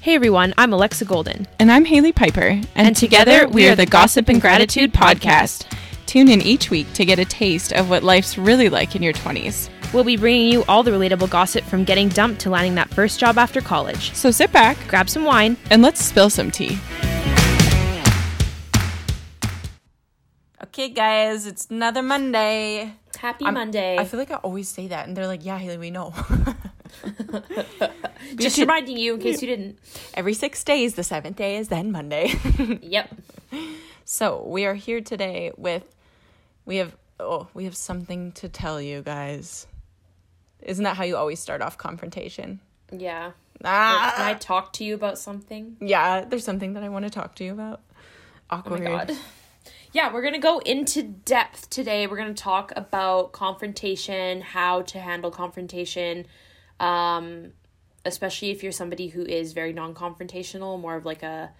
Hey everyone, I'm Alexa Golden. And I'm Haley Piper. And, And together, we are the Gossip and Gratitude Podcast. Tune in each week to get a taste of what life's really like in your 20s. We'll be bringing you all the relatable gossip from getting dumped to landing that first job after college. So sit back Grab some wine. and let's spill some tea. Okay, guys, it's another Monday. Happy I'm- Monday. I feel like I always say that, and they're like, "Yeah, Haley, we know." Just reminding you in case you didn't. Every six days, the seventh day is then Monday. Yep. so we are here today with, we have, oh, we have something to tell you guys. Isn't that how you always start off confrontation? Yeah. Ah, Can I talk to you about something? yeah. There's something that I want to talk to you about. Oh Awkward. my god. Yeah, we're going to go into depth today. We're going to talk about confrontation, how to handle confrontation, um, especially if you're somebody who is very non confrontational, more of like a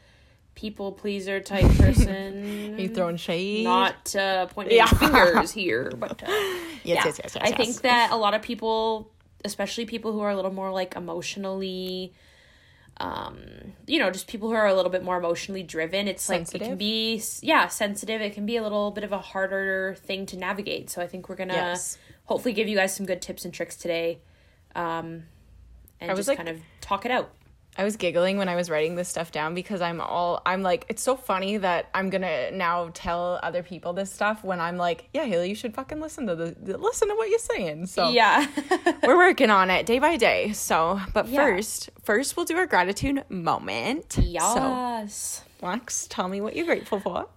people pleaser type person. Are you throwing shade? Not uh, pointing Yeah. fingers here, but uh, Yes, yeah, yes, yes, yes. I yes. think that a lot of people, especially people who are a little more like emotionally, um, you know, just people who are a little bit more emotionally driven. It's like it can be, yeah, sensitive. It can be a little bit of a harder thing to navigate. So I think we're gonna Yes. hopefully give you guys some good tips and tricks today, um, and I was just like- kind of talk it out. I was giggling when I was writing this stuff down because I'm all I'm like it's so funny that I'm gonna now tell other people this stuff when I'm like yeah Haley you should fucking listen to the, listen to what you're saying so Yeah. we're working on it day by day so but Yeah. first first we'll do our gratitude moment so yes. Lex tell me what you're grateful for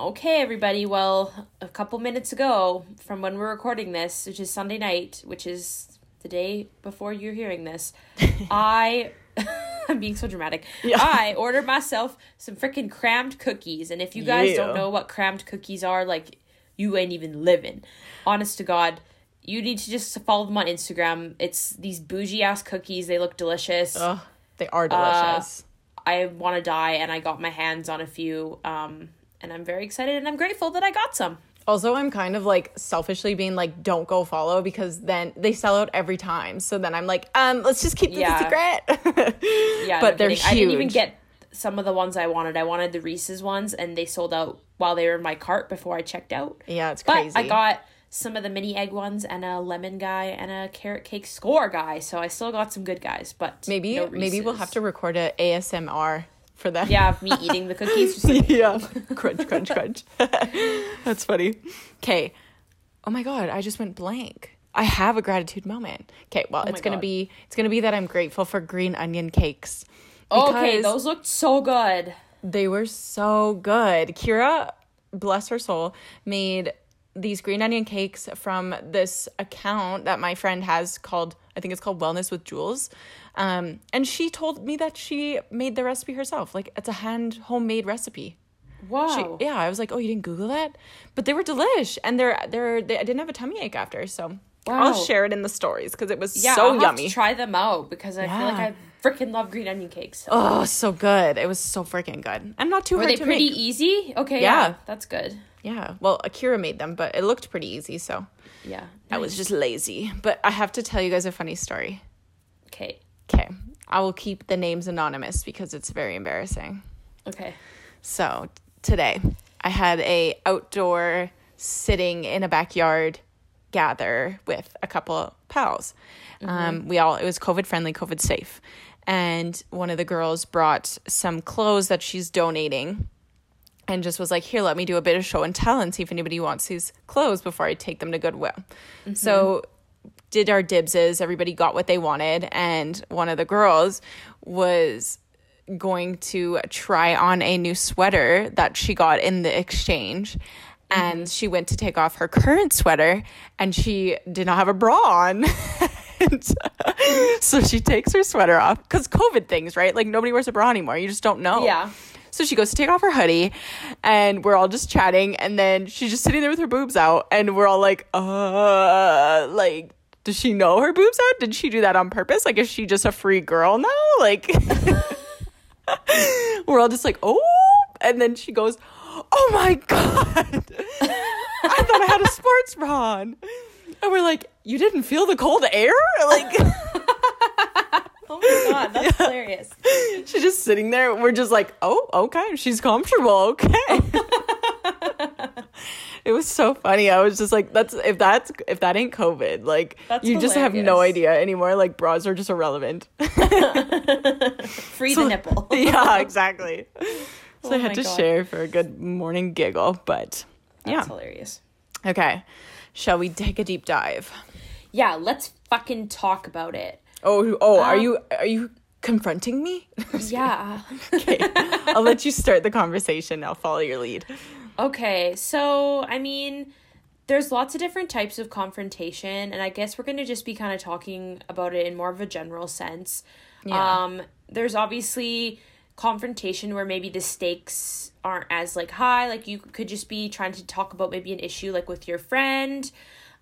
Okay, everybody. Well, a couple minutes ago from when we're recording this, which is Sunday night, which is the day before you're hearing this, I. I'm being so dramatic. I ordered myself some freaking crammed cookies. And if you guys Yeah. don't know what crammed cookies are, like, you ain't even living. Honest to God, you need to just follow them on Instagram. It's these bougie ass cookies. They look delicious. Ugh, they are delicious I want to die, and I got my hands on a few. Um, and I'm very excited and I'm grateful that I got some. Also, I'm kind of like selfishly being like, don't go follow because then they sell out every time. So then I'm like, um, let's just keep this Yeah. secret. Yeah, But no they're kidding. I didn't even get some of the ones I wanted. I wanted the Reese's ones, and they sold out while they were in my cart before I checked out. yeah, it's crazy. But. I got some of the mini egg ones and a lemon guy and a carrot cake score guy, so I still got some good guys. But maybe no maybe we'll have to record a ASMR for that. yeah me eating the cookies. Like, yeah. crunch, crunch, crunch. That's funny. Okay. Oh my god, I just went blank. I have a gratitude moment. Okay, well, oh it's gonna God. be it's gonna be that I'm grateful for green onion cakes. okay, those looked so good. They were so good. Kira, bless her soul, made these green onion cakes from this account that my friend has called I think it's called Wellness with Jules. Um, and she told me that she made the recipe herself. Like it's a hand homemade recipe. Wow. She, yeah, I was like, oh, you didn't Google that, but they were delish, and they're they're they, I didn't have a tummy ache after, so I'll share it in the stories because it was yeah, so I'll yummy. try them out because I feel like I freaking love green onion cakes. oh, so good! It was so freaking good, and not too Were hard they to pretty make. easy? Okay, yeah. Yeah. that's good. Yeah, well, Akira made them, but it looked pretty easy, so Yeah. I was just lazy. But I have to tell you guys a funny story. Okay. Okay, I will keep the names anonymous because it's very embarrassing. Okay. So today I had a outdoor sitting in a backyard gather with a couple pals. Um, we all it was COVID friendly, COVID safe, and one of the girls brought some clothes that she's donating. And just was like, here, let me do a bit of show and tell and see if anybody wants these clothes before I take them to Goodwill. So did our dibses. Everybody got what they wanted, and one of the girls was going to try on a new sweater that she got in the exchange. And she went to take off her current sweater, and she did not have a bra on. So she takes her sweater off because COVID things, right? Like nobody wears a bra anymore. You just don't know. Yeah. So she goes to take off her hoodie and we're all just chatting and then she's just sitting there with her boobs out and we're all like, uh like does she know her boobs out? Did she do that on purpose? Like is she just a free girl now? Like we're all just like, "Oh." And then she goes, "Oh my god." I thought I had a sports bra on. And we're like, "You didn't feel the cold air?" Like Oh my god, that's hilarious. She's just sitting there. We're just like, oh, okay. She's comfortable. Okay. it was so funny. I was just like, that's if that's if that ain't COVID, like That's you just have no idea anymore. Like bras are just irrelevant. Free the nipple. yeah, exactly. So I Oh had to God. share for a good morning giggle, but That's yeah. hilarious. Okay. Shall we take a deep dive? Yeah, let's fucking talk about it. Oh, oh, are Um, you are you confronting me? Yeah. okay. I'll let you start the conversation. I'll follow your lead. Okay, so I mean, there's lots of different types of confrontation, and I guess we're going to just be kind of talking about it in more of a general sense. Yeah. Um, there's obviously confrontation where maybe the stakes aren't as like high, like you could just be trying to talk about maybe an issue like with your friend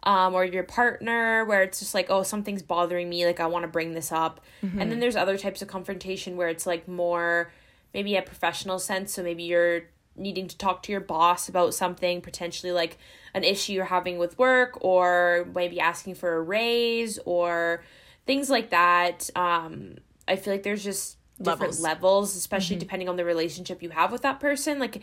um, or your partner where it's just like, oh, something's bothering me, like I want to bring this up. And then there's other types of confrontation where it's like more maybe a professional sense. So maybe you're needing to talk to your boss about something, potentially like an issue you're having with work, or maybe asking for a raise or things like that. Um, I feel like there's just different Levels. levels, especially depending on the relationship you have with that person. Like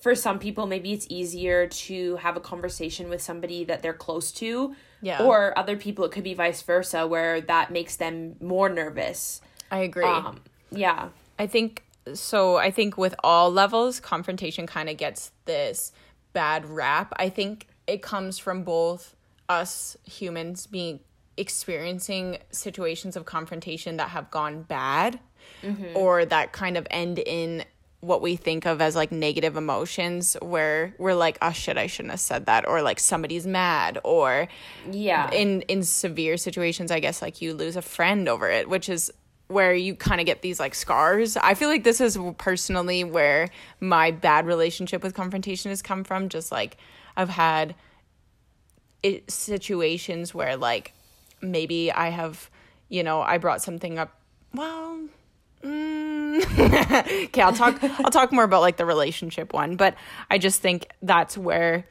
for some people, maybe it's easier to have a conversation with somebody that they're close to. Yeah. Or other people, it could be vice versa, where that makes them more nervous. I agree. Um, yeah. I think so. I think with all levels, confrontation kind of gets this bad rap. I think it comes from both us humans being experiencing situations of confrontation that have gone bad mm-hmm. or that kind of end in what we think of as like negative emotions where we're like oh shit i shouldn't have said that or like somebody's mad or Yeah. in in severe situations i guess like you lose a friend over it which is where you kind of get these like scars i feel like this is personally where my bad relationship with confrontation has come from just like i've had it, situations where like maybe i have you know i brought something up well mm, okay i'll talk i'll talk more about like the relationship one but i just think that's where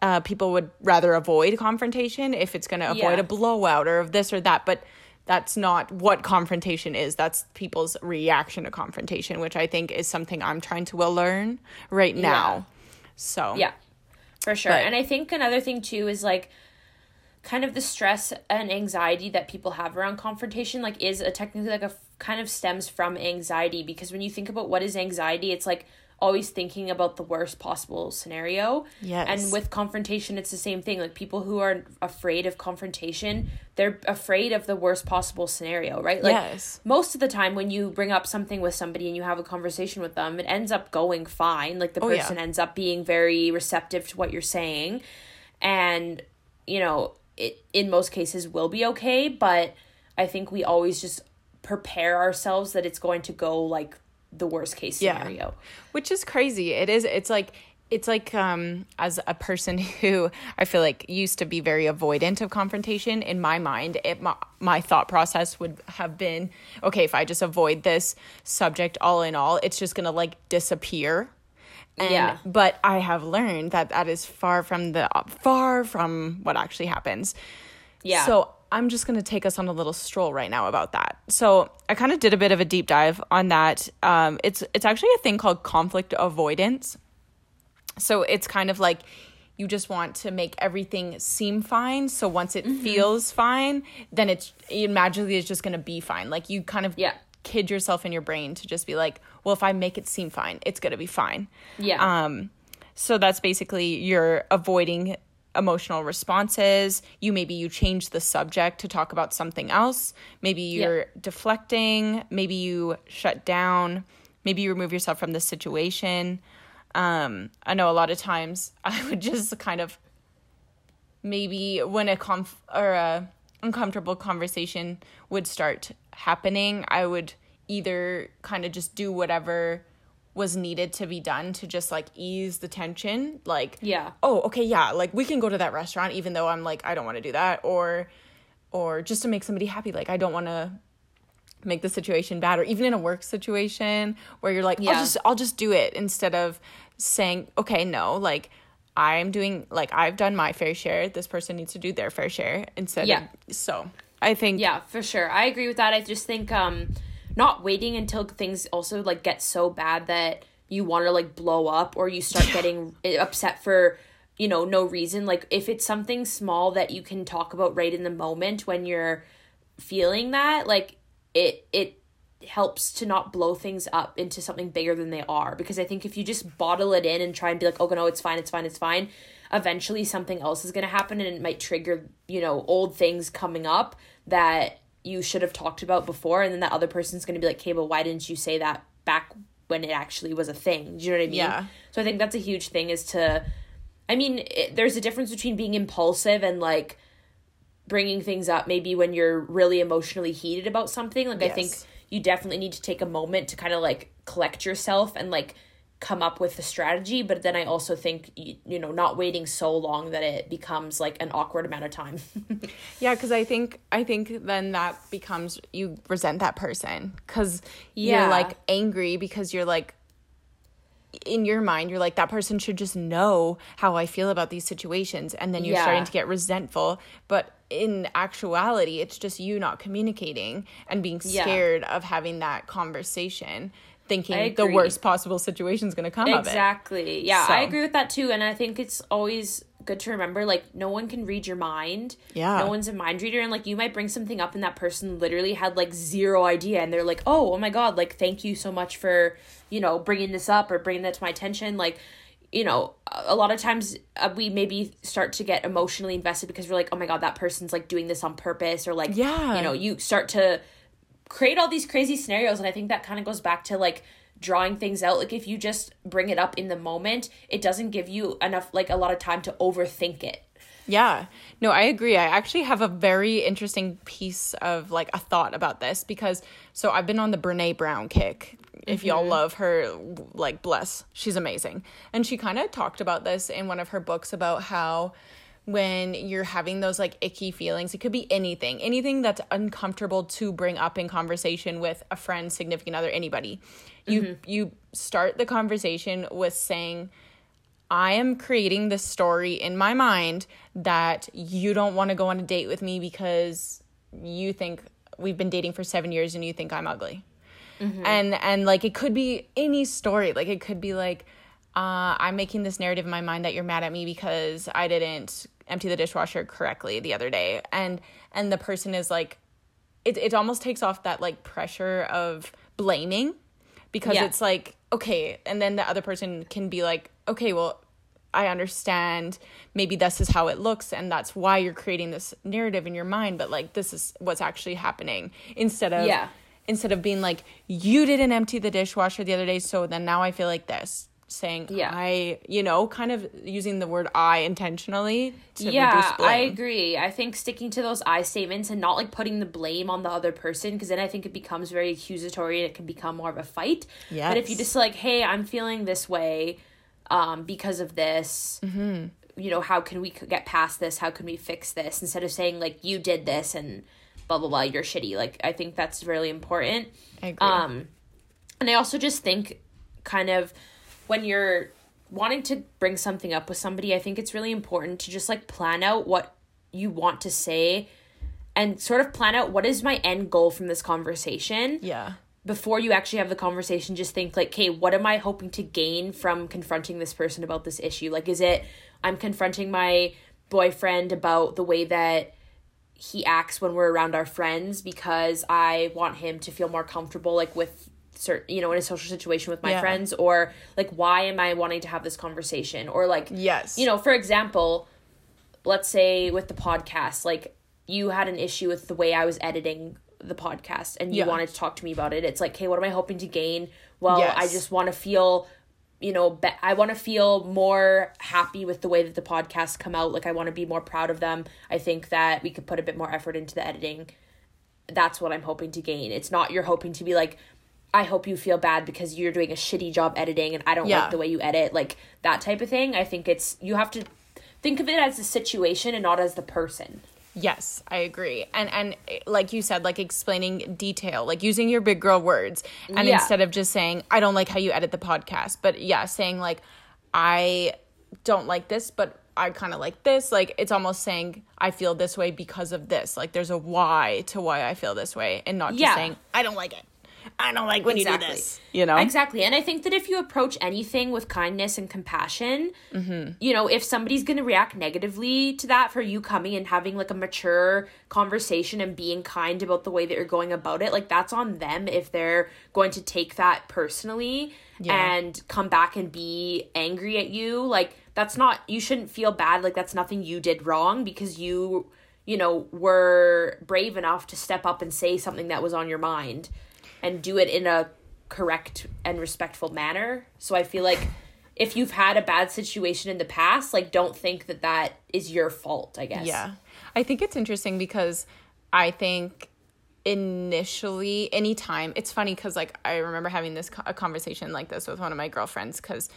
uh, people would rather avoid confrontation if it's going to avoid Yeah. a blowout or of this or that. But that's not what confrontation is. That's people's reaction to confrontation, which I think is something I'm trying to well learn right now. So Yeah, for sure. But- and I think another thing too is like kind of the stress and anxiety that people have around confrontation like is a technically like a kind of stems from anxiety because when you think about what is anxiety it's like always thinking about the worst possible scenario Yes. and with confrontation it's the same thing like people who are afraid of confrontation they're afraid of the worst possible scenario right like Yes. most of the time when you bring up something with somebody and you have a conversation with them it ends up going fine like the Oh, yeah. person ends up being very receptive to what you're saying and you know it in most cases will be okay but i think we always just prepare ourselves that it's going to go like the worst case Yeah. scenario. Which is crazy. It is it's like it's like um as a person who i feel like used to be very avoidant of confrontation in my mind it my, my thought process would have been okay if i just avoid this subject all in all it's just gonna like disappear. And Yeah. but i have learned that that is far from the far from what actually happens. Yeah. So I'm just going to take us on a little stroll right now about that. So I kind of did a bit of a deep dive on that. Um, it's it's actually a thing called conflict avoidance. So it's kind of like you just want to make everything seem fine. So once it feels fine, then it's it magically is just going to be fine. Like you kind of Yeah. kid yourself in your brain to just be like, well, if I make it seem fine, it's going to be fine. yeah Um, so that's basically you're avoiding emotional responses. You maybe you change the subject to talk about something else. Maybe you're deflecting. Maybe you shut down. Maybe you remove yourself from the situation. Um, I know a lot of times I would just kind of maybe when a conf or a uncomfortable conversation would start happening, I would either kind of just do whatever was needed to be done to just like ease the tension like Yeah. oh okay yeah like we can go to that restaurant even though i'm like i don't want to do that or or just to make somebody happy like i don't want to make the situation bad or even in a work situation where you're like Yeah. i'll just i'll just do it instead of saying okay no like i'm doing like i've done my fair share this person needs to do their fair share instead Yeah. of so I think Yeah, for sure. I agree with that. I just think um not waiting until things also like get so bad that you want to like blow up or you start getting eh, upset for you know no reason. Like if it's something small that you can talk about right in the moment when you're feeling that like it it helps to not blow things up into something bigger than they are. Because i think if you just bottle it in and try and be like oh no it's fine it's fine it's fine eventually something else is going to happen and it might trigger you know old things coming up that you should have talked about before and then that other person's going to be like okay but why didn't you say that back when it actually was a thing? Do you know what i mean? Yeah. so i think that's a huge thing is to i mean it, there's a difference between being impulsive and like bringing things up maybe when you're really emotionally heated about something. Like i think you definitely need to take a moment to kind of like collect yourself and like come up with a strategy but then i also think you, you know not waiting so long that it becomes like an awkward amount of time Yeah, because I think I think then that becomes you resent that person because Yeah. you're like angry because you're like in your mind you're like that person should just know how I feel about these situations and then you're Yeah. starting to get resentful but in actuality it's just you not communicating and being Yeah. scared of having that conversation thinking the worst possible situation is going to come of it. exactly yeah i agree with that too and i think it's always good to remember like no one can read your mind Yeah. no one's a mind reader and like you might bring something up and that person literally had like zero idea and they're like oh oh my god like thank you so much for you know bringing this up or bringing that to my attention like you know a a lot of times uh, we maybe start to get emotionally invested because we're like oh my god that person's like doing this on purpose or like Yeah. you know you start to create all these crazy scenarios and i think that kind of goes back to like drawing things out like if you just bring it up in the moment it doesn't give you enough like a lot of time to overthink it Yeah. No, I agree. I actually have a very interesting piece of like a thought about this because so I've been on the Brene Brown kick. If y'all mm-hmm. love her, like bless, she's amazing. And she kind of talked about this in one of her books about how when you're having those like icky feelings, it could be anything, anything that's uncomfortable to bring up in conversation with a friend, significant other, anybody. You mm-hmm. you start the conversation with saying I am creating this story in my mind that you don't want to go on a date with me because you think we've been dating for 7 years and you think I'm ugly. Mm-hmm. And and like it could be any story. Like it could be like uh, I'm making this narrative in my mind that you're mad at me because I didn't empty the dishwasher correctly the other day. And and the person is like it it almost takes off that like pressure of blaming because Yeah. it's like okay and then the other person can be like okay well i understand maybe this is how it looks and that's why you're creating this narrative in your mind but like this is what's actually happening instead of Yeah. instead of being like you didn't empty the dishwasher the other day so then now i feel like this saying Yeah. i you know kind of using the word i intentionally to reduce yeah i agree i think sticking to those i statements and not like putting the blame on the other person because then i think it becomes very accusatory and it can become more of a fight Yeah. but if you just like hey i'm feeling this way um because of this Mm-hmm. you know how can we get past this how can we fix this instead of saying like you did this and blah blah blah you're shitty like i think that's really important I agree. um and i also just think kind of when you're wanting to bring something up with somebody i think it's really important to just like plan out what you want to say and sort of plan out what is my end goal from this conversation yeah. before you actually have the conversation. Just think like okay what am i hoping to gain from confronting this person about this issue? Like is it i'm confronting my boyfriend about the way that he acts when we're around our friends because i want him to feel more comfortable like with certain you know in a social situation with my Yeah. friends or like why am i wanting to have this conversation or like Yes. you know for example let's say with the podcast like you had an issue with the way i was editing the podcast and you Yeah. wanted to talk to me about it it's like hey what am i hoping to gain well Yes. i just want to feel you know be- i want to feel more happy with the way that the podcasts come out like i want to be more proud of them i think that we could put a bit more effort into the editing that's what i'm hoping to gain it's not you're hoping to be like i hope you feel bad because you're doing a shitty job editing and i don't Yeah. like the way you edit like that type of thing i think it's you have to think of it as a situation and not as the person Yes, I agree. And and like you said, like explaining detail, like using your big girl words, and Yeah. instead of just saying I don't like how you edit the podcast, but yeah, saying like I don't like this, but I kind of like this. Like it's almost saying I feel this way because of this. Like there's a why to why I feel this way, and not just Yeah. saying I don't like it. I don't like when you do Exactly. this. You know, Exactly. And I think that if you approach anything with kindness and compassion, mm-hmm. you know, if somebody's going to react negatively to that for you coming and having like a mature conversation and being kind about the way that you're going about it, like that's on them if they're going to take that personally Yeah. and come back and be angry at you. Like that's not, you shouldn't feel bad. Like that's nothing you did wrong because you, you know, were brave enough to step up and say something that was on your mind and do it in a correct and respectful manner. So I feel like if you've had a bad situation in the past, like don't think that that is your fault, I guess. Yeah. I think it's interesting because I think initially anytime it's funny because like i remember having this a conversation like this with one of my girlfriends because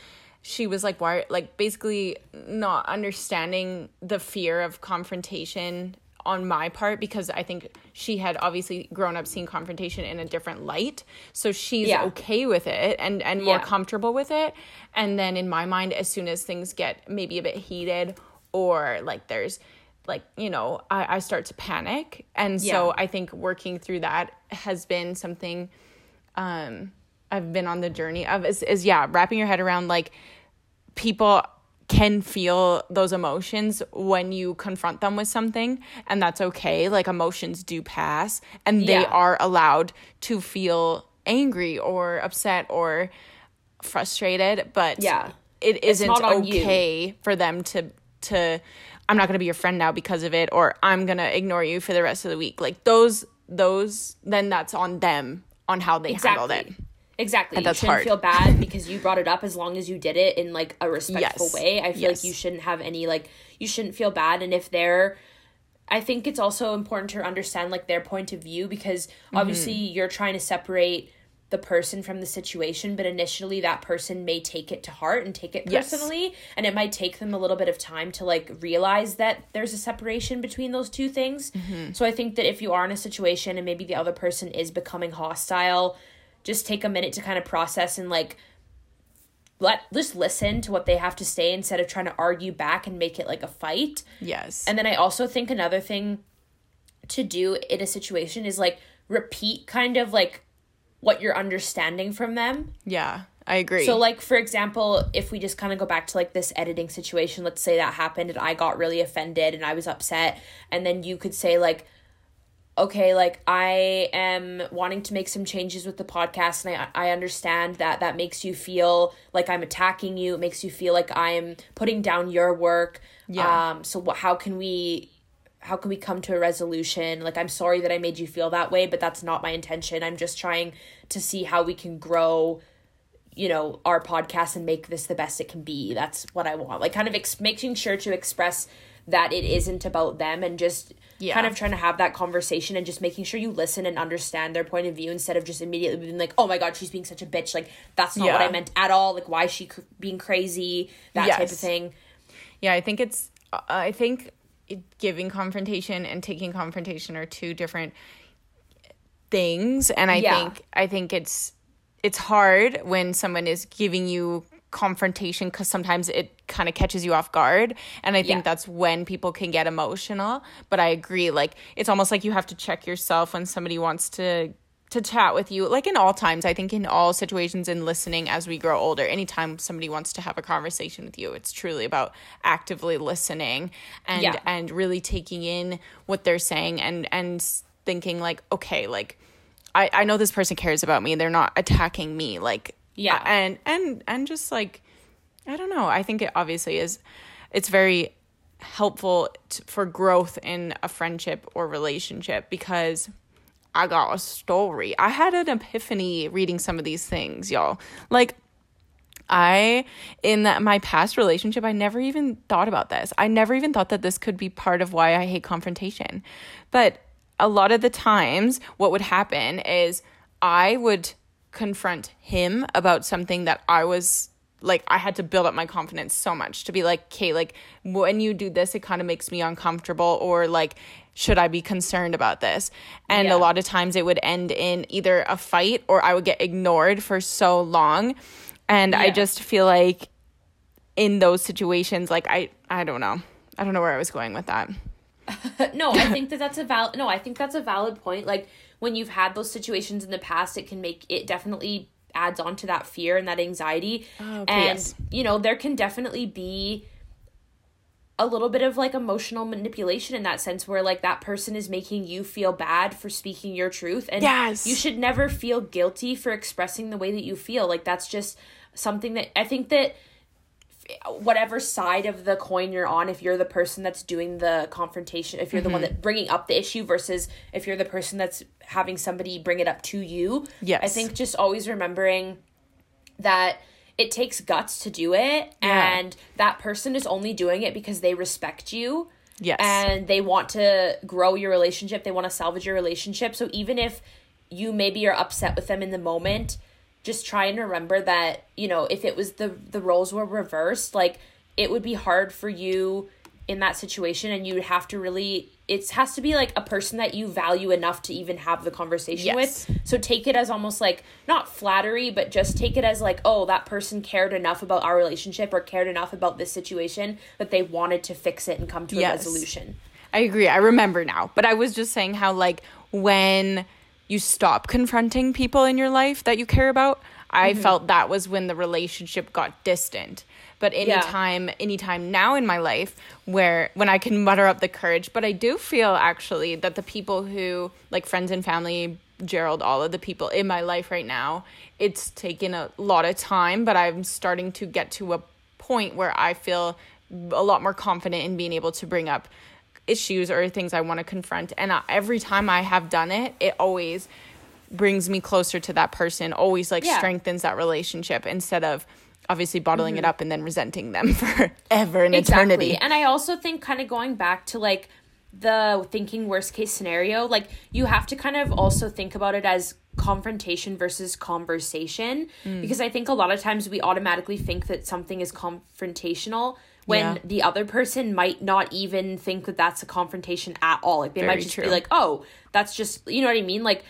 she was like why like basically not understanding the fear of confrontation on my part because i think she had obviously grown up seeing confrontation in a different light so she's Yeah. okay with it and and more Yeah. comfortable with it and then in my mind as soon as things get maybe a bit heated or like there's like you know i, I start to panic and so i think working through that has been something um i've been on the journey of is, is yeah wrapping your head around like people can feel those emotions when you confront them with something and that's okay like emotions do pass and they Yeah. are allowed to feel angry or upset or frustrated but Yeah. it isn't on you. okay for them to to i'm not going to be your friend now because of it or i'm going to ignore you for the rest of the week like those those then that's on them on how they handled it Exactly. And that's you shouldn't hard. feel bad because you brought it up as long as you did it in like a respectful Yes. way. I feel Yes. like you shouldn't have any like you shouldn't feel bad and if they're I think it's also important to understand like their point of view because Mm-hmm. obviously you're trying to separate the person from the situation, but initially that person may take it to heart and take it Yes. personally, and it might take them a little bit of time to like realize that there's a separation between those two things. Mm-hmm. So I think that if you are in a situation and maybe the other person is becoming hostile, just take a minute to kind of process and like let just listen to what they have to say instead of trying to argue back and make it like a fight. yes And then I also think another thing to do in a situation is like repeat kind of like what you're understanding from them. yeah i agree So like for example, if we just kind of go back to like this editing situation, let's say that happened and I got really offended and I was upset and then you could say like okay, like I am wanting to make some changes with the podcast and I I understand that that makes you feel like I'm attacking you, it makes you feel like I'm putting down your work. Yeah. Um so what how can we how can we come to a resolution? Like, I'm sorry that I made you feel that way, but that's not my intention. I'm just trying to see how we can grow, you know, our podcast and make this the best it can be. That's what I want. Like, kind of ex- making sure to express that it isn't about them and just Yeah. kind of trying to have that conversation and just making sure you listen and understand their point of view instead of just immediately being like, oh my God, she's being such a bitch. Like, that's not what I meant at all. Like, why is she cr- being crazy? That type of thing. Yeah, I think it's. uh, I think it, giving confrontation and taking confrontation are two different things, and I Yeah. think I think it's it's hard when someone is giving you confrontation because sometimes it kind of catches you off guard and i think Yeah. that's when people can get emotional but i agree like it's almost like you have to check yourself when somebody wants to to chat with you like in all times i think in all situations in listening as we grow older anytime somebody wants to have a conversation with you it's truly about actively listening and Yeah. and really taking in what they're saying and and thinking like okay like i i know this person cares about me they're not attacking me like Yeah. and and and just like i don't know i think it obviously is it's very helpful for growth in a friendship or relationship because I got a story. I had an epiphany reading some of these things, y'all. Like I in that my past relationship, I never even thought about this. I never even thought that this could be part of why I hate confrontation. But a lot of the times what would happen is I would confront him about something that I was like I had to build up my confidence so much to be like, okay, like when you do this, it kind of makes me uncomfortable, or like, should I be concerned about this? And Yeah. a lot of times it would end in either a fight or I would get ignored for so long. And I just feel like in those situations like i i don't know i don't know where i was going with that no, I think that that's a valid. No, I think that's a valid point. Like when you've had those situations in the past, it can make it definitely adds on to that fear and that anxiety. Oh, okay, and yes. you know, there can definitely be a little bit of like emotional manipulation in that sense where like that person is making you feel bad for speaking your truth and Yes. you should never feel guilty for expressing the way that you feel like that's just something that i think that whatever side of the coin you're on if you're the person that's doing the confrontation if you're the one Mm-hmm. that bringing up the issue versus if you're the person that's having somebody bring it up to you Yes. i think just always remembering that it takes guts to do it Yeah. and that person is only doing it because they respect you Yes. and they want to grow your relationship they want to salvage your relationship so even if you maybe are upset with them in the moment just try and remember that you know if it was the the roles were reversed like it would be hard for you in that situation and you would have to really it has to be like a person that you value enough to even have the conversation Yes. with so take it as almost like not flattery but just take it as like oh that person cared enough about our relationship or cared enough about this situation that they wanted to fix it and come to a Yes. resolution I agree. I remember now. But I was just saying how like when you stop confronting people in your life that you care about, I Mm-hmm. felt that was when the relationship got distant. But anytime anytime now in my life where when I can mutter up the courage, but I do feel actually that the people who like friends and family, Gerald, all of the people in my life right now, it's taken a lot of time, but I'm starting to get to a point where I feel a lot more confident in being able to bring up issues or things I want to confront. And uh, every time I have done it, it always brings me closer to that person, always like Yeah. strengthens that relationship instead of obviously bottling it up and then resenting them forever and eternity. And I also think kind of going back to like the thinking worst case scenario, like you have to kind of also think about it as confrontation versus conversation Mm. because I think a lot of times we automatically think that something is confrontational when Yeah. the other person might not even think that that's a confrontation at all. Like they Very might just true. be like, "Oh, that's just you know what I mean?" Like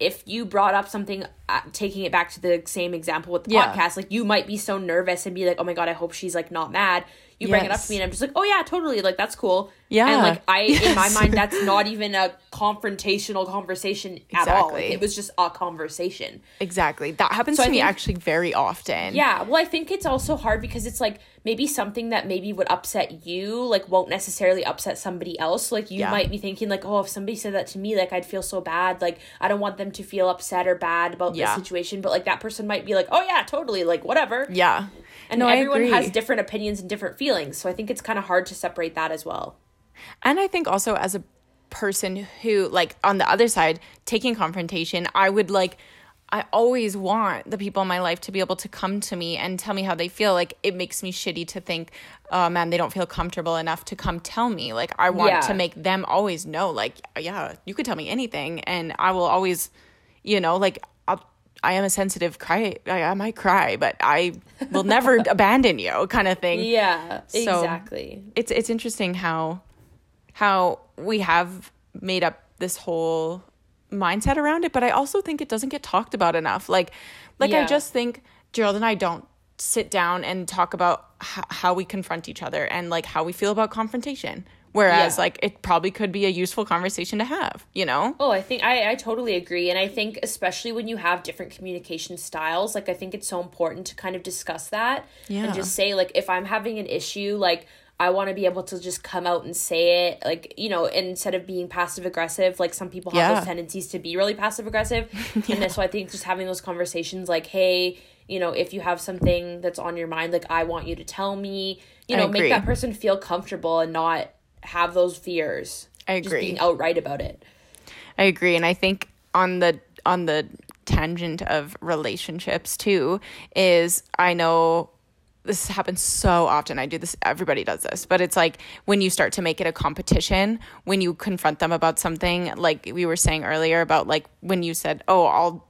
if you brought up something, uh, taking it back to the same example with the Yeah. podcast, like you might be so nervous and be like, "Oh my god, I hope she's like not mad." You bring it up to me, and I'm just like, "Oh yeah, totally. Like that's cool." Yeah. and like I in my mind, that's not even a confrontational conversation at all. Like, it was just a conversation. exactly. That happens So to I me think- actually very often. Yeah, well, I think it's also hard because it's like maybe something that maybe would upset you, like won't necessarily upset somebody else. Like you Yeah. might be thinking, like, oh, if somebody said that to me, like I'd feel so bad. Like I don't want them to feel upset or bad about Yeah. this situation. But like that person might be like, oh yeah, totally, like whatever. Yeah. And No, everyone has different opinions and different feelings, so I think it's kind of hard to separate that as well. And I think also as a person who, like, on the other side, taking confrontation, I would like, I always want the people in my life to be able to come to me and tell me how they feel. Like, it makes me shitty to think, oh man, they don't feel comfortable enough to come tell me. Like, I want Yeah. to make them always know, like, yeah, you could tell me anything, and I will always, you know, like, I'll, I am a sensitive cry. I, I might cry, but I will never abandon you, kind of thing Yeah, So- exactly. it's it's interesting how how we have made up this whole mindset around it but i also think it doesn't get talked about enough like like i just think gerald and i don't sit down and talk about h- how we confront each other and like how we feel about confrontation whereas Yeah. like it probably could be a useful conversation to have you know Oh, I think I, I totally agree. And I think, especially when you have different communication styles, like, I think it's so important to kind of discuss that Yeah. and just say, like, if I'm having an issue, like, I want to be able to just come out and say it, like, you know, instead of being passive aggressive, like, some people have Yeah. those tendencies to be really passive aggressive. And so I think just having those conversations, like, hey, you know, if you have something that's on your mind, like, I want you to tell me, you know, make that person feel comfortable and not have those fears. I Just agree. being outright about it. I agree, and I think on the on the tangent of relationships too is I know this happens so often. I do this everybody does this, but it's like when you start to make it a competition, when you confront them about something like we were saying earlier about like when you said, "Oh, I'll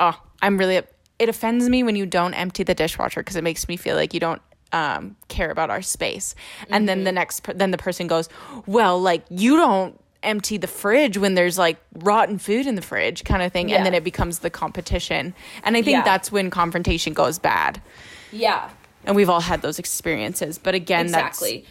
oh, I'm really it offends me when you don't empty the dishwasher because it makes me feel like you don't um, care about our space. And then the next, then the person goes, well, like you don't empty the fridge when there's like rotten food in the fridge kind of thing. And then it becomes the competition. And I think Yeah. that's when confrontation goes bad. Yeah. And we've all had those experiences. But again, exactly.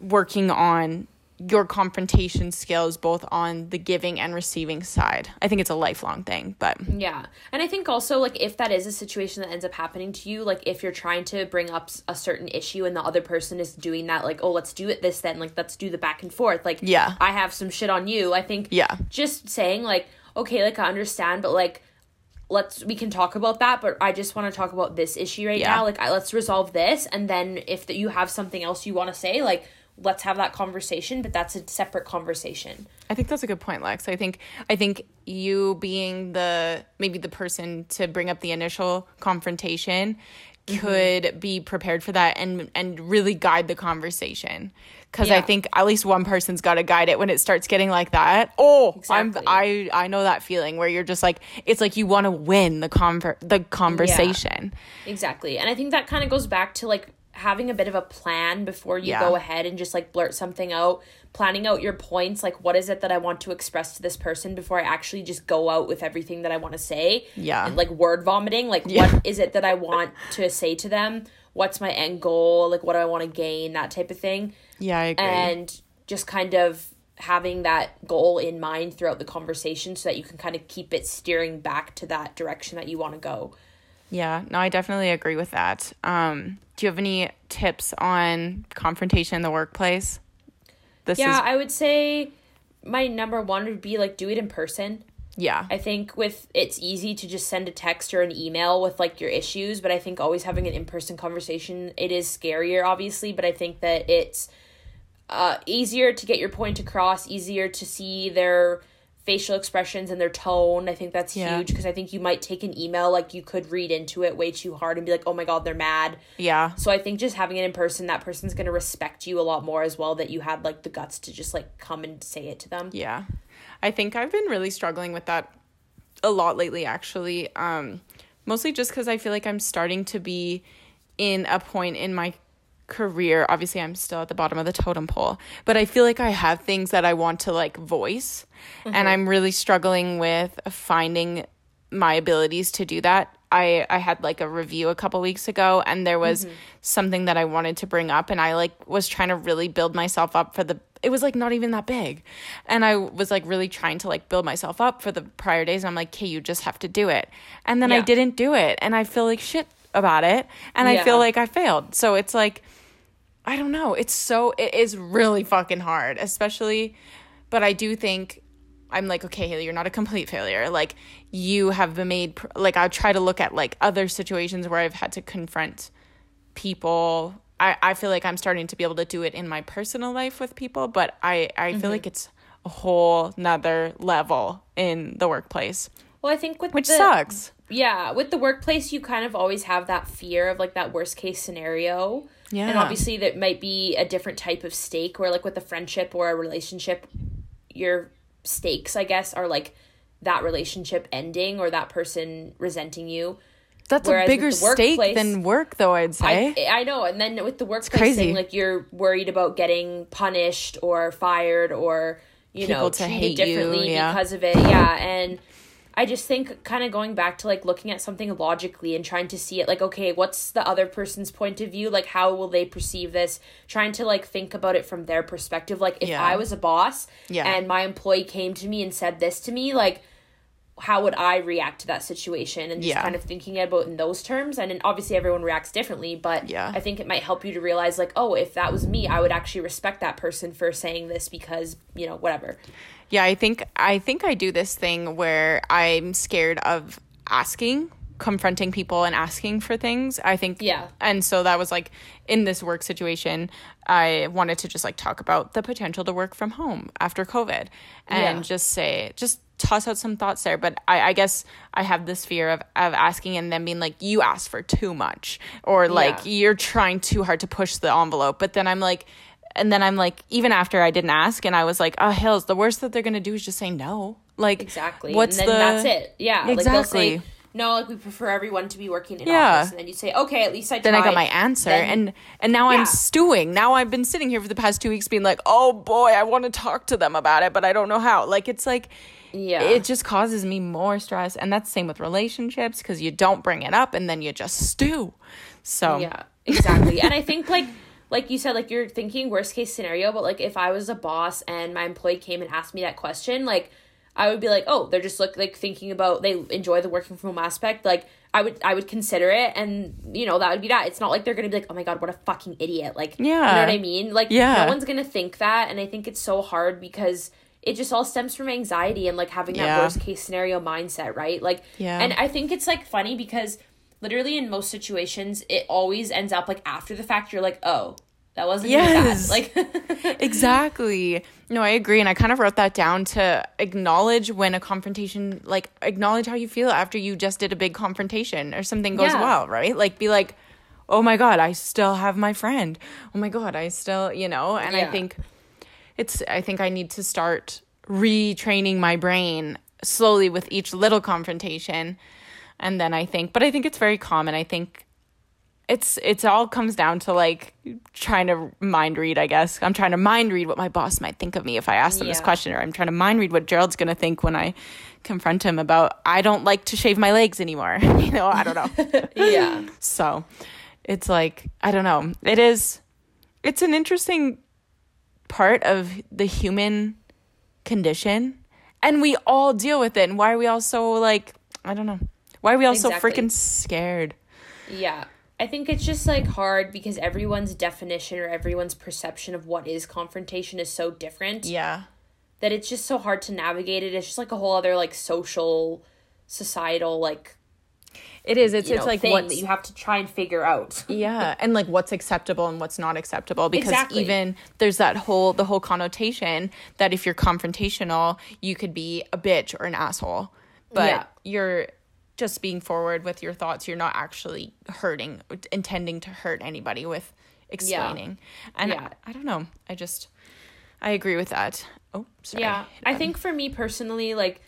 that's working on your confrontation skills both on the giving and receiving side. I think it's a lifelong thing, but Yeah. And I think also like if that is a situation that ends up happening to you, like if you're trying to bring up a certain issue and the other person is doing that like, "Oh, let's do it this then." Like let's do the back and forth. Like Yeah. I have some shit on you. I think Yeah. just saying like, "Okay, like I understand, but like let's we can talk about that, but I just want to talk about this issue right Yeah. now. Like I, let's resolve this and then if that you have something else you want to say, like let's have that conversation, but that's a separate conversation. I think that's a good point, Lex. I think I think you being the maybe the person to bring up the initial confrontation mm-hmm. could be prepared for that and and really guide the conversation. Cuz I think at least one person's got to guide it when it starts getting like that. Oh, Exactly. I'm I I know that feeling where you're just like it's like you want to win the conver- the conversation. Exactly. And I think that kind of goes back to like having a bit of a plan before you Yeah. go ahead and just like blurt something out, planning out your points, like what is it that I want to express to this person before I actually just go out with everything that I want to say. Yeah. And like word vomiting, like Yeah. what is it that I want to say to them? What's my end goal? Like what do I want to gain? That type of thing. Yeah, I agree. And just kind of having that goal in mind throughout the conversation so that you can kind of keep it steering back to that direction that you want to go. Yeah, no, I definitely agree with that. Um, do you have any tips on confrontation in the workplace? This Yeah, is I would say my number one would be like do it in person. yeah. I think with it's easy to just send a text or an email with like your issues, but I think always having an in-person conversation it is scarier obviously, but I think that it's uh easier to get your point across, easier to see their facial expressions and their tone. I think that's Yeah. huge because I think you might take an email like you could read into it way too hard and be like, "Oh my god, they're mad." yeah. So I think just having it in person, that person's going to respect you a lot more as well that you had like the guts to just like come and say it to them. Yeah. I think I've been really struggling with that a lot lately actually. Um mostly just cuz I feel like I'm starting to be in a point in my career. Obviously, I'm still at the bottom of the totem pole, but I feel like I have things that I want to like voice and mm-hmm. I'm really struggling with finding my abilities to do that. I I had like a review a couple weeks ago and there was mm-hmm. something that I wanted to bring up and I like was trying to really build myself up for the it was like not even that big. And I was like really trying to like build myself up for the prior days. And I'm like, "Okay, you just have to do it." And then I didn't do it and I feel like shit about it and I feel like I failed. So it's like I don't know. It's so it is really fucking hard, especially but I do think I'm like, okay, Haley, you're not a complete failure. Like you have been made pr- like I try to look at like other situations where I've had to confront people. I I feel like I'm starting to be able to do it in my personal life with people, but I I Mm-hmm. feel like it's a whole nother level in the workplace, Well, I think with which the, sucks. Yeah, with the workplace, you kind of always have that fear of like that worst case scenario. And obviously, that might be a different type of stake. Where like with a friendship or a relationship, your stakes, I guess, are like that relationship ending or that person resenting you. That's Whereas a bigger stake than work, though. I'd say. I I know, and then with the workplace crazy. thing, like you're worried about getting punished or fired or you know People to treated hate you, differently yeah. because of it. Yeah, and I just think kind of going back to like looking at something logically and trying to see it like okay, what's the other person's point of view? Like how will they perceive this? Trying to like think about it from their perspective. Like if Yeah. I was a boss Yeah. and my employee came to me and said this to me, like how would I react to that situation and just Yeah. kind of thinking about in those terms. And then obviously everyone reacts differently, but Yeah. I think it might help you to realize like, oh, if that was me, I would actually respect that person for saying this because, you know, whatever. Yeah, I think I think I do this thing where I'm scared of asking, confronting people and asking for things. I think Yeah. And so that was like in this work situation, I wanted to just like talk about the potential to work from home after COVID and Yeah. just say just toss out some thoughts there. But I, I guess I have this fear of, of asking and then being like, you asked for too much or like Yeah. you're trying too hard to push the envelope. But then I'm like and then I'm like, even after I didn't ask, and I was like, oh, Hills, the worst that they're gonna do is just say no. Like, Exactly. What's and then the? that's it. Yeah. Like Exactly. say, no, like we prefer everyone to be working in Yeah. office. And then you say, okay, at least I Then I got my answer, Then- and and now Yeah. I'm stewing. Now I've been sitting here for the past two weeks, being like, oh boy, I want to talk to them about it, but I don't know how. Like, it's like. Yeah. It just causes me more stress. And that's the same with relationships because you don't bring it up and then you just stew. So, Yeah. exactly. and I think like like you said, like you're thinking worst case scenario, but like if I was a boss and my employee came and asked me that question, like I would be like, oh, they're just look like thinking about they enjoy the working from home aspect. Like I would I would consider it and you know, that would be that. It's not like they're gonna be like, Oh my god, what a fucking idiot. Like Yeah. you know what I mean? Like Yeah. no one's gonna think that and I think it's so hard because it just all stems from anxiety and like having that Yeah. worst case scenario mindset, right? Like Yeah. and I think it's like funny because literally in most situations it always ends up like after the fact you're like, Oh, that wasn't Yes. Like exactly. No, I agree. And I kind of wrote that down to acknowledge when a confrontation, like, acknowledge how you feel after you just did a big confrontation or something goes Yeah. well, right? Like, be like, oh my God, I still have my friend. Oh my God, I still, you know? And I think it's, I think I need to start retraining my brain slowly with each little confrontation. And then I think, but I think it's very common. I think it's it's all comes down to like trying to mind read i guess. I'm trying to mind read what my boss might think of me if i ask them this question or i'm trying to mind read what gerald's going to think when i confront him about i don't like to shave my legs anymore. You know i don't know. Yeah. so it's like i don't know. It is it's an interesting part of the human condition and we all deal with it and why are we all so like i don't know why are we all Exactly. so freaking scared Yeah. I think it's just like hard because everyone's definition or everyone's perception of what is confrontation is so different yeah that it's just so hard to navigate it. It's just like a whole other like social, societal like it is it's it's know, like that you have to try and figure out. yeah and like what's acceptable and what's not acceptable because Exactly. even there's that whole the whole connotation that if you're confrontational you could be a bitch or an asshole but Yeah. you're just being forward with your thoughts you're not actually hurting intending to hurt anybody with explaining and Yeah. I, I don't know i just i agree with that oh sorry Yeah. I um, think for me personally, like,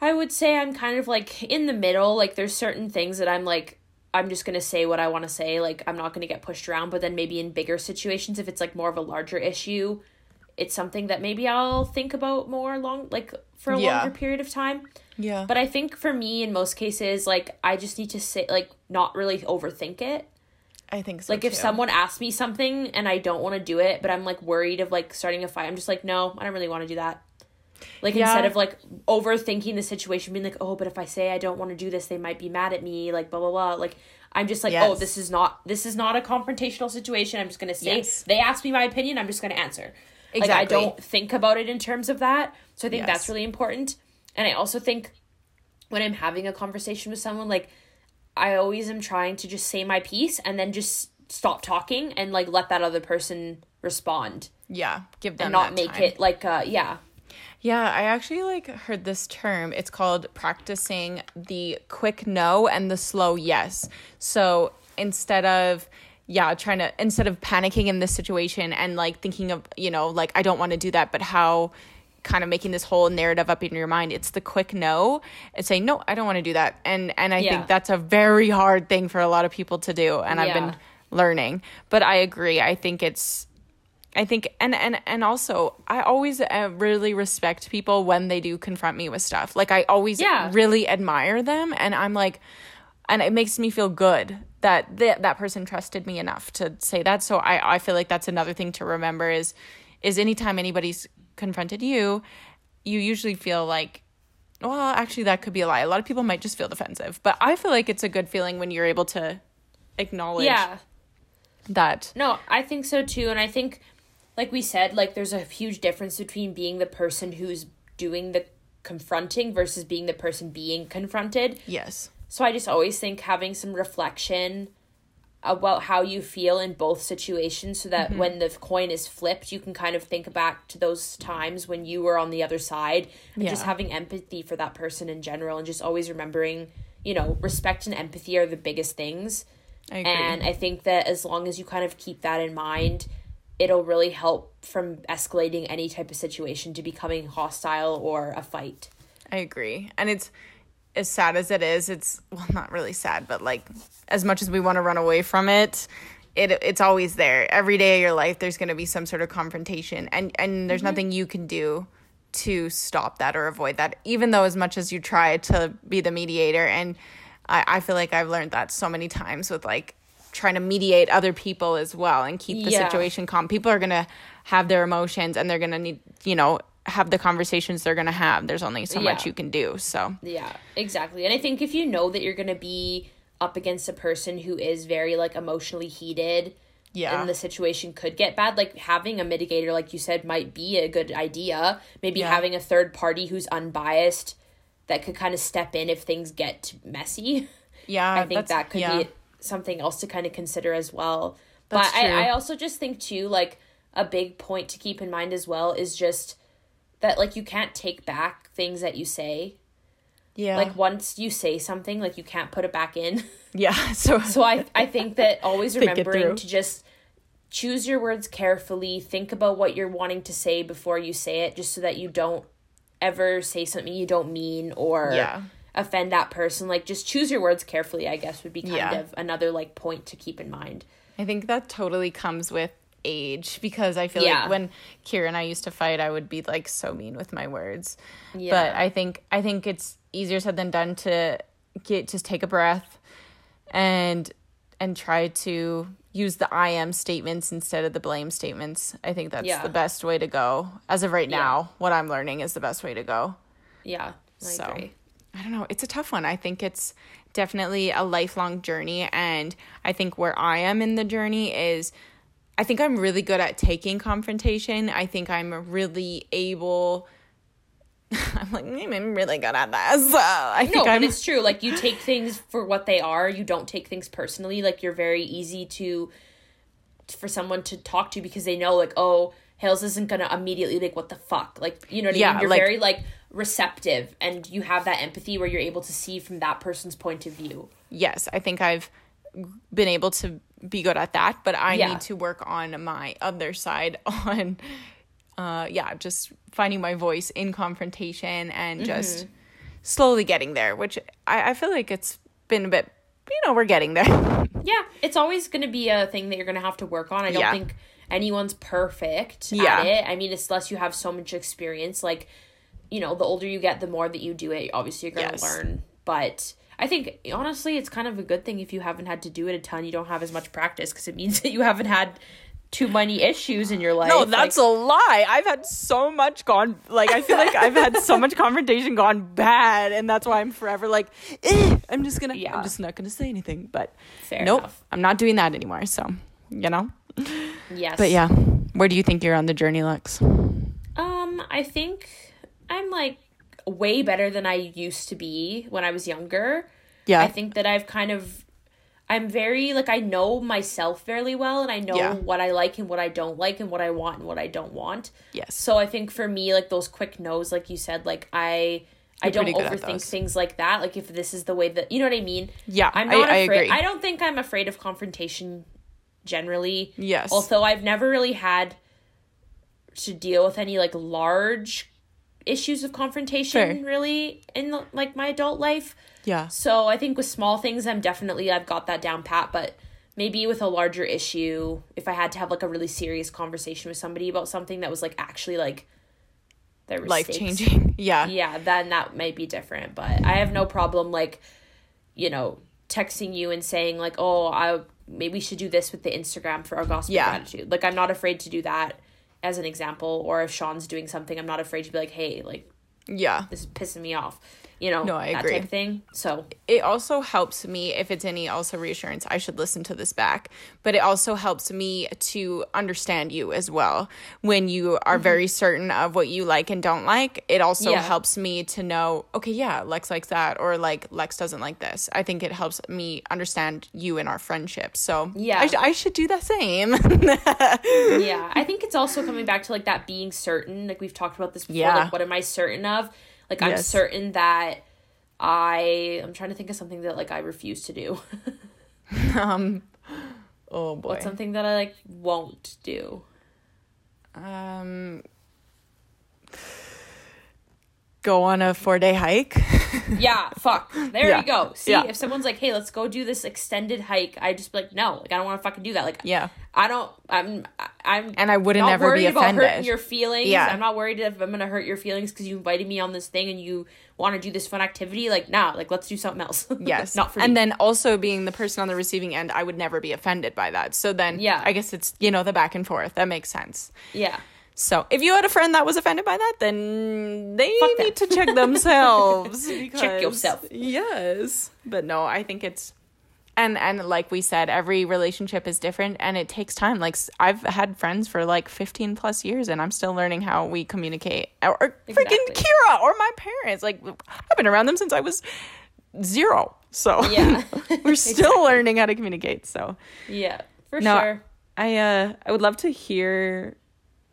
I would say I'm kind of like in the middle. Like, there's certain things that I'm like, I'm just going to say what I want to say. Like, I'm not going to get pushed around. But then maybe in bigger situations, if it's like more of a larger issue, it's something that maybe I'll think about more long, like, for a Yeah. longer period of time. Yeah But I think for me, in most cases, like, I just need to say, like, not really overthink it. i think so Like if someone asks me something and I don't want to do it, but I'm like worried of like starting a fight, I'm just like, no, I don't really want to do that. Like Yeah. instead of like overthinking the situation, being like, oh, but if I say I don't want to do this, they might be mad at me, like blah blah blah. Like I'm just like, oh, this is not this is not a confrontational situation. I'm just gonna say Yes. they ask me my opinion, I'm just gonna answer. Exactly. Like I don't think about it in terms of that. So I think Yes. that's really important. And I also think when I'm having a conversation with someone, like I always am trying to just say my piece and then just stop talking and like let that other person respond yeah give them and not make time. it like uh yeah Yeah, I actually like heard this term. It's called practicing the quick no and the slow yes. So instead of yeah, trying to instead of panicking in this situation and like thinking of, you know, like I don't want to do that, but how kind of making this whole narrative up in your mind, it's the quick no and saying, No, I don't want to do that. And and I Yeah. think that's a very hard thing for a lot of people to do. And I've been learning. But I agree. I think it's I think and and and also I always uh, really respect people when they do confront me with stuff. Like I always Yeah. really admire them and I'm like and it makes me feel good that th- that person trusted me enough to say that. So I I feel like that's another thing to remember is is anytime anybody's confronted you, you usually feel like well, actually that could be a lie. A lot of people might just feel defensive, but I feel like it's a good feeling when you're able to acknowledge yeah that no i think so too and i think like we said like there's a huge difference between being the person who's doing the confronting versus being the person being confronted yes. So I just always think having some reflection about how you feel in both situations so that mm-hmm. when the coin is flipped, you can kind of think back to those times when you were on the other side and just having empathy for that person in general and just always remembering, you know, respect and empathy are the biggest things. I agree. And I think that as long as you kind of keep that in mind, it'll really help from escalating any type of situation to becoming hostile or a fight. I agree. And it's as sad as it is, it's well not really sad, but like as much as we want to run away from it, it it's always there. Every day of your life there's going to be some sort of confrontation and and there's mm-hmm. nothing you can do to stop that or avoid that even though as much as you try to be the mediator and I, I feel like I've learned that so many times with like trying to mediate other people as well and keep the Yeah. situation calm. People are going to have their emotions and they're going to need, you know, have the conversations they're going to have. There's only so much you can do. So, Yeah, exactly. And I think if you know that you're going to be up against a person who is very like emotionally heated yeah. and the situation could get bad, like having a mitigator like you said might be a good idea. Maybe Yeah. having a third party who's unbiased that could kind of step in if things get messy. yeah. I think that could yeah. be something else to kind of consider as well. That's but. I, I also just think too, like a big point to keep in mind as well is just that like you can't take back things that you say. Yeah. Like once you say something, like you can't put it back in. yeah. So, So I I think that always remembering to just choose your words carefully, think about what you're wanting to say before you say it, just so that you don't ever say something you don't mean or Yeah. offend that person. Like just choose your words carefully, I guess would be kind Yeah. of another like point to keep in mind. I think that totally comes with age because I feel Yeah. like when Kira and I used to fight, I would be like so mean with my words. Yeah. But I think I think it's easier said than done to get just take a breath and and try to use the I am statements instead of the blame statements. I think that's Yeah. the best way to go. As of right now, what I'm learning is the best way to go. Yeah, I So, agree. I don't know. It's a tough one. I think it's definitely a lifelong journey. And I think where I am in the journey is I think I'm really good at taking confrontation. I think I'm really able. I'm like, "Mm, I'm really good at this. So I No, think but I'm. it's true. Like you take things for what they are. You don't take things personally. Like you're very easy to for someone to talk to because they know like, oh, Hales isn't gonna immediately like what the fuck. Like you know what I Yeah, mean? You're like- very like receptive and you have that empathy where you're able to see from that person's point of view. yes, I think I've been able to be good at that, but I Yeah. need to work on my other side on uh yeah, just finding my voice in confrontation and just Mm-hmm. slowly getting there, which I, I feel like it's been a bit you know, we're getting there. Yeah, it's always going to be a thing that you're going to have to work on. I don't Yeah. think anyone's perfect Yeah. at it. I mean, it's unless you have so much experience. Like, you know, the older you get, the more that you do it, obviously you're going to Yes. learn. But I think, honestly, it's kind of a good thing if you haven't had to do it a ton. You don't have as much practice because it means that you haven't had too many issues in your life. No, that's Like, a lie. I've had so much gone like I feel like I've had so much confrontation gone bad, and that's why I'm forever like, eh, I'm just gonna, Yeah. I'm just not gonna say anything. But Fair nope, enough. I'm not doing that anymore. So you know. yes. But yeah, where do you think you're on the journey, Lex? Um, I think I'm like way better than I used to be when I was younger. Yeah, I think that I've kind of I'm very like I know myself fairly well and I know Yeah. what I like and what I don't like and what I want and what I don't want. yes, So I think for me like those quick no's like you said like I I You're don't good at overthink things like that. Like if this is the way that you know what I mean? Yeah, I'm not I afraid. agree. I don't think I'm afraid of confrontation generally. yes, Although I've never really had to deal with any like large issues of confrontation Fair. really in like my adult life. yeah, So I think with small things, I'm definitely I've got that down pat. But maybe with a larger issue, if I had to have like a really serious conversation with somebody about something that was like actually like there was life changing, Yeah, Yeah, then that might be different. But I have no problem like, you know, texting you and saying like, oh, I maybe we should do this with the Instagram for our gospel Yeah. gratitude. Like I'm not afraid to do that as an example. Or if Sean's doing something, I'm not afraid to be like, hey, like yeah. this is pissing me off. You know, No, I that agree. type of thing. So it also helps me if it's any also reassurance i should listen to this back but it also helps me to understand you as well when you are mm-hmm. very certain of what you like and don't like it also Yeah. helps me to know okay yeah lex likes that or like lex doesn't like this i think it helps me understand you and our friendship so Yeah. i, sh- I should do the same yeah i think it's also coming back to like that being certain like we've talked about this before Yeah. like what am i certain of like i'm certain that i i'm trying to think of something that like i refuse to do. Um oh boy. What's something that i like won't do? Um go on a four day hike yeah fuck there Yeah. you go see Yeah. if someone's like hey let's go do this extended hike i just be like no like i don't want to fucking do that like yeah i don't i'm I'm And I wouldn't ever be about hurting offended. your feelings. Yeah. I'm not worried if I'm gonna hurt your feelings because you invited me on this thing and you want to do this fun activity. Like, nah, like let's do something else. Yes. not for and me. then also being the person on the receiving end, I would never be offended by that. So then Yeah. I guess it's, you know, the back and forth. That makes sense. yeah, So if you had a friend that was offended by that, then they need to check themselves. because- yourself. Yes. But no, I think it's and and like we said, every relationship is different and it takes time. Like I've had friends for like 15 plus years and I'm still learning how we communicate. Or, or freaking Kira or my parents. Like I've been around them since I was zero. So Yeah. we're still learning how to communicate. So yeah, for no, sure. I uh I would love to hear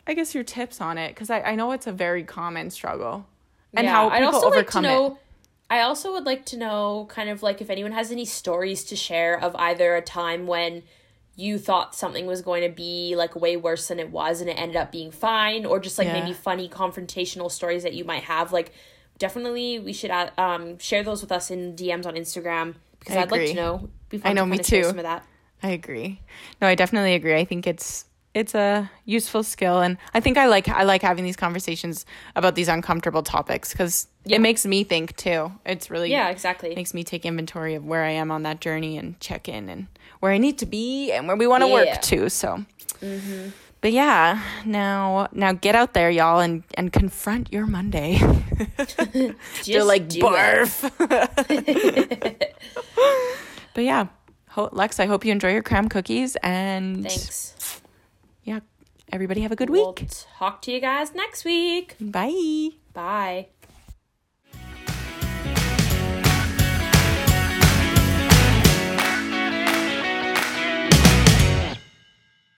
I guess your tips on it because I, I know it's a very common struggle. And how people I'd also like to know. it. I also would like to know, kind of like, if anyone has any stories to share of either a time when you thought something was going to be like way worse than it was and it ended up being fine, or just like Yeah. maybe funny confrontational stories that you might have. Like, definitely we should uh, um share those with us in DMs on Instagram because I I'd like to know. I know, me too. Some of that. I agree. No, I definitely agree. I think it's it's a useful skill and I think I like I like having these conversations about these uncomfortable topics cuz Yeah. it makes me think too. It's really Yeah, exactly. makes me take inventory of where I am on that journey and check in and where I need to be and where we want to Yeah. work to. So, mm-hmm. but yeah, now now get out there, y'all, and and confront your Monday. They're Just like barf. but yeah, ho- Lex, I hope you enjoy your Crumbl cookies and Thanks. Everybody have a good We'll week. talk to you guys next week. Bye. Bye.